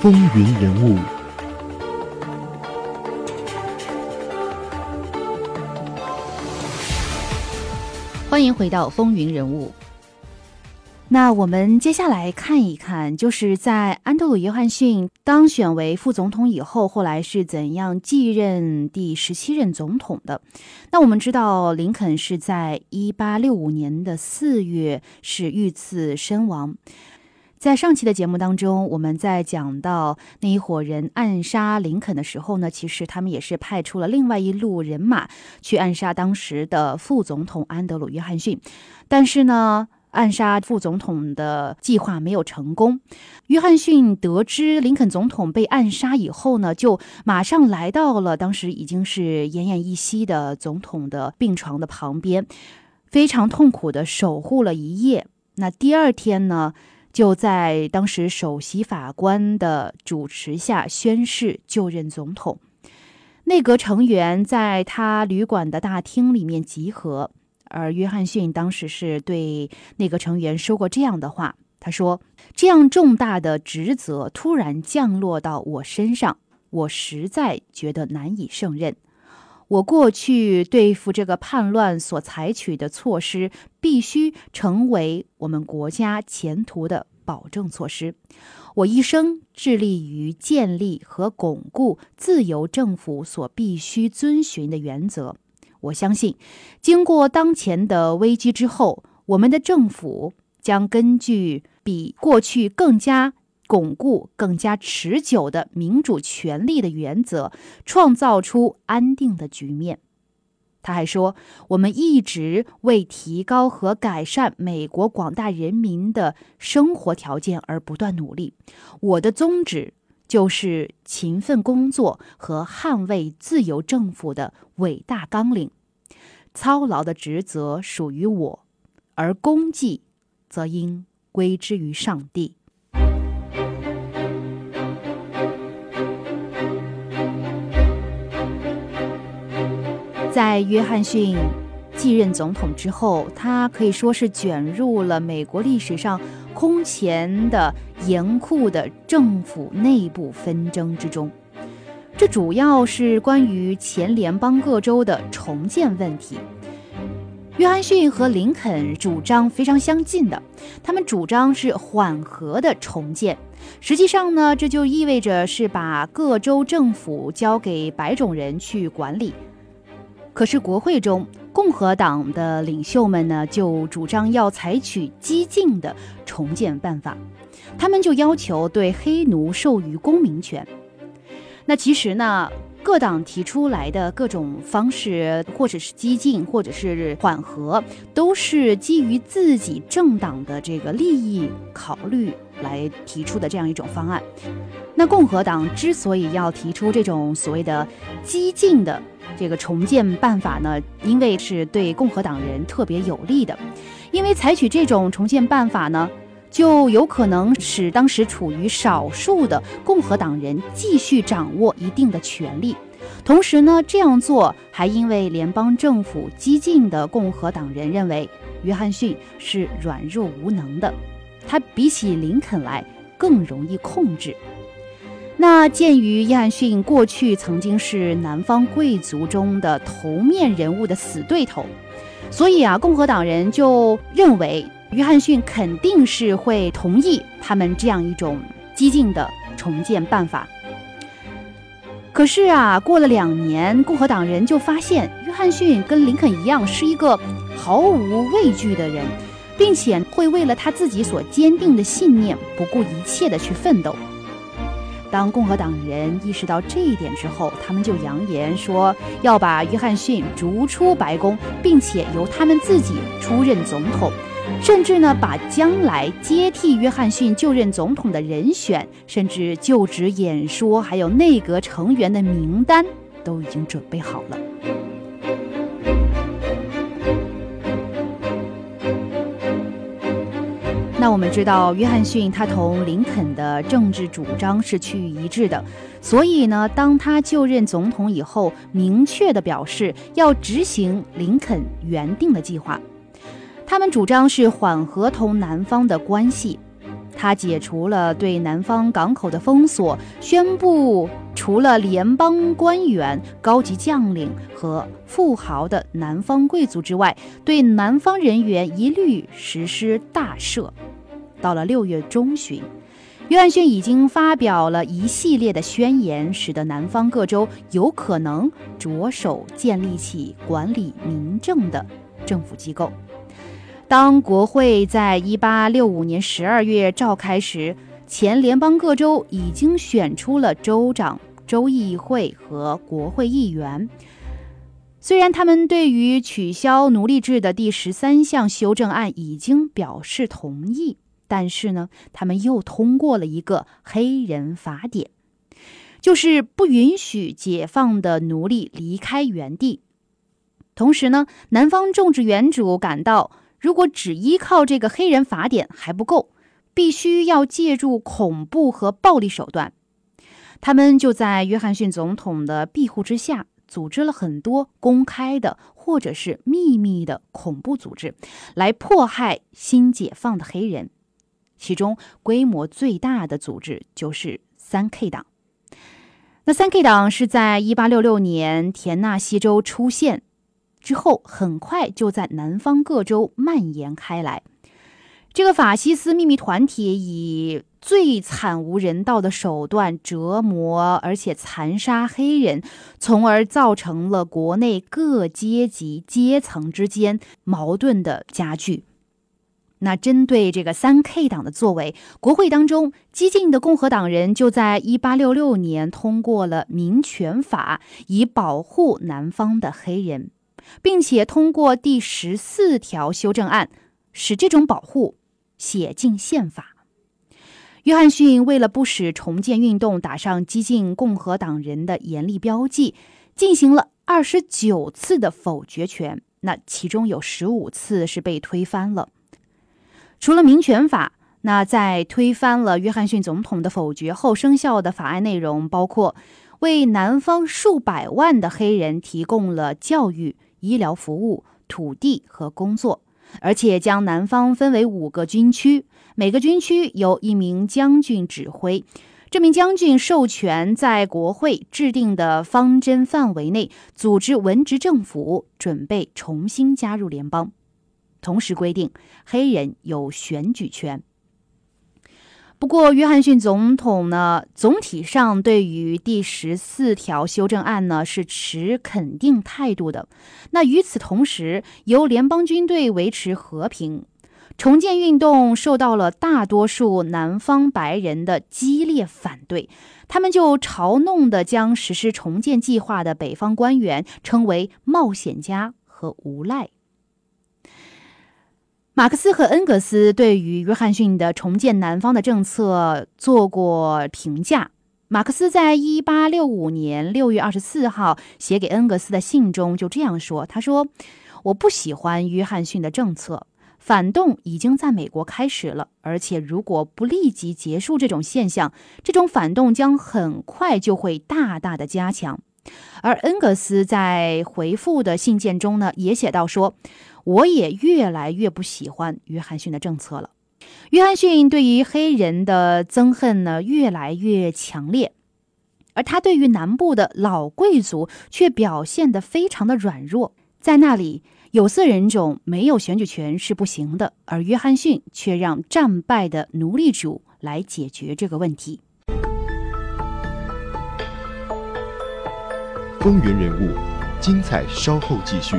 风云人物。欢迎回到风云人物。那我们接下来看一看，就是在安德鲁·约翰逊当选为副总统以后，后来是怎样继任第十七任总统的。那我们知道，林肯是在一八六五年的四月是遇刺身亡。在上期的节目当中，我们在讲到那一伙人暗杀林肯的时候呢，其实他们也是派出了另外一路人马去暗杀当时的副总统安德鲁·约翰逊，但是呢。暗杀副总统的计划没有成功。约翰逊得知林肯总统被暗杀以后呢，就马上来到了当时已经是奄奄一息的总统的病床的旁边，非常痛苦的守护了一夜。那第二天呢，就在当时首席法官的主持下宣誓就任总统。内阁成员在他旅馆的大厅里面集合。而约翰逊当时是对内阁成员说过这样的话：“他说，这样重大的职责突然降落到我身上，我实在觉得难以胜任。我过去对付这个叛乱所采取的措施，必须成为我们国家前途的保证措施。我一生致力于建立和巩固自由政府所必须遵循的原则。”我相信，经过当前的危机之后，我们的政府将根据比过去更加巩固、更加持久的民主权利的原则，创造出安定的局面。他还说，我们一直为提高和改善美国广大人民的生活条件而不断努力。我的宗旨就是勤奋工作和捍卫自由政府的伟大纲领。操劳的职责属于我，而功绩则应归之于上帝。在约翰逊继任总统之后，他可以说是卷入了美国历史上空前的严酷的政府内部纷争之中。这主要是关于前联邦各州的重建问题。约翰逊和林肯主张非常相近的，他们主张是缓和的重建。实际上呢，这就意味着是把各州政府交给白种人去管理。可是国会中，共和党的领袖们呢，就主张要采取激进的重建办法，他们就要求对黑奴授予公民权。那其实呢，各党提出来的各种方式，或者是激进，或者是缓和，都是基于自己政党的这个利益考虑来提出的这样一种方案。那共和党之所以要提出这种所谓的激进的这个重建办法呢，因为是对共和党人特别有利的，因为采取这种重建办法呢。就有可能使当时处于少数的共和党人继续掌握一定的权利，同时呢，这样做还因为联邦政府激进的共和党人认为约翰逊是软弱无能的，他比起林肯来更容易控制。那鉴于约翰逊过去曾经是南方贵族中的头面人物的死对头，所以啊，共和党人就认为。约翰逊肯定是会同意他们这样一种激进的重建办法。可是啊，过了两年，共和党人就发现约翰逊跟林肯一样是一个毫无畏惧的人，并且会为了他自己所坚定的信念不顾一切的去奋斗。当共和党人意识到这一点之后，他们就扬言说要把约翰逊逐出白宫，并且由他们自己出任总统。甚至呢，把将来接替约翰逊就任总统的人选，甚至就职演说，还有内阁成员的名单，都已经准备好了。那我们知道，约翰逊他同林肯的政治主张是趋于一致的，所以呢，当他就任总统以后，明确的表示要执行林肯原定的计划。他们主张是缓和同南方的关系，他解除了对南方港口的封锁，宣布除了联邦官员、高级将领和富豪的南方贵族之外，对南方人员一律实施大赦。到了六月中旬，约翰逊已经发表了一系列的宣言，使得南方各州有可能着手建立起管理民政的政府机构。当国会在一八六五年十二月召开时，前联邦各州已经选出了州长、州议会和国会议员。虽然他们对于取消奴隶制的第十三项修正案已经表示同意，但是呢，他们又通过了一个黑人法典，就是不允许解放的奴隶离开原地。同时呢，南方种植园主感到。如果只依靠这个黑人法典还不够，必须要借助恐怖和暴力手段。他们就在约翰逊总统的庇护之下，组织了很多公开的或者是秘密的恐怖组织，来迫害新解放的黑人。其中规模最大的组织就是三 K 党。那三 K 党是在一八六六年田纳西州出现。之后，很快就在南方各州蔓延开来。这个法西斯秘密团体以最惨无人道的手段折磨，而且残杀黑人，从而造成了国内各阶级阶层之间矛盾的加剧。那针对这个三 K 党的作为，国会当中激进的共和党人就在一八六六年通过了民权法，以保护南方的黑人。并且通过第十四条修正案，使这种保护写进宪法。约翰逊为了不使重建运动打上激进共和党人的严厉标记，进行了二十九次的否决权，那其中有十五次是被推翻了。除了民权法，那在推翻了约翰逊总统的否决后生效的法案内容包括为南方数百万的黑人提供了教育。医疗服务、土地和工作，而且将南方分为五个军区，每个军区由一名将军指挥。这名将军授权在国会制定的方针范围内组织文职政府，准备重新加入联邦。同时规定，黑人有选举权。不过，约翰逊总统呢，总体上对于第十四条修正案呢是持肯定态度的。那与此同时，由联邦军队维持和平，重建运动受到了大多数南方白人的激烈反对，他们就嘲弄的将实施重建计划的北方官员称为冒险家和无赖。马克思和恩格斯对于约翰逊的重建南方的政策做过评价。马克思在一八六五年六月二十四号写给恩格斯的信中就这样说：“他说，我不喜欢约翰逊的政策，反动已经在美国开始了，而且如果不立即结束这种现象，这种反动将很快就会大大的加强。”而恩格斯在回复的信件中呢，也写到说。我也越来越不喜欢约翰逊的政策了。约翰逊对于黑人的憎恨呢越来越强烈，而他对于南部的老贵族却表现得非常的软弱。在那里，有色人种没有选举权是不行的，而约翰逊却让战败的奴隶主来解决这个问题。风云人物，精彩稍后继续。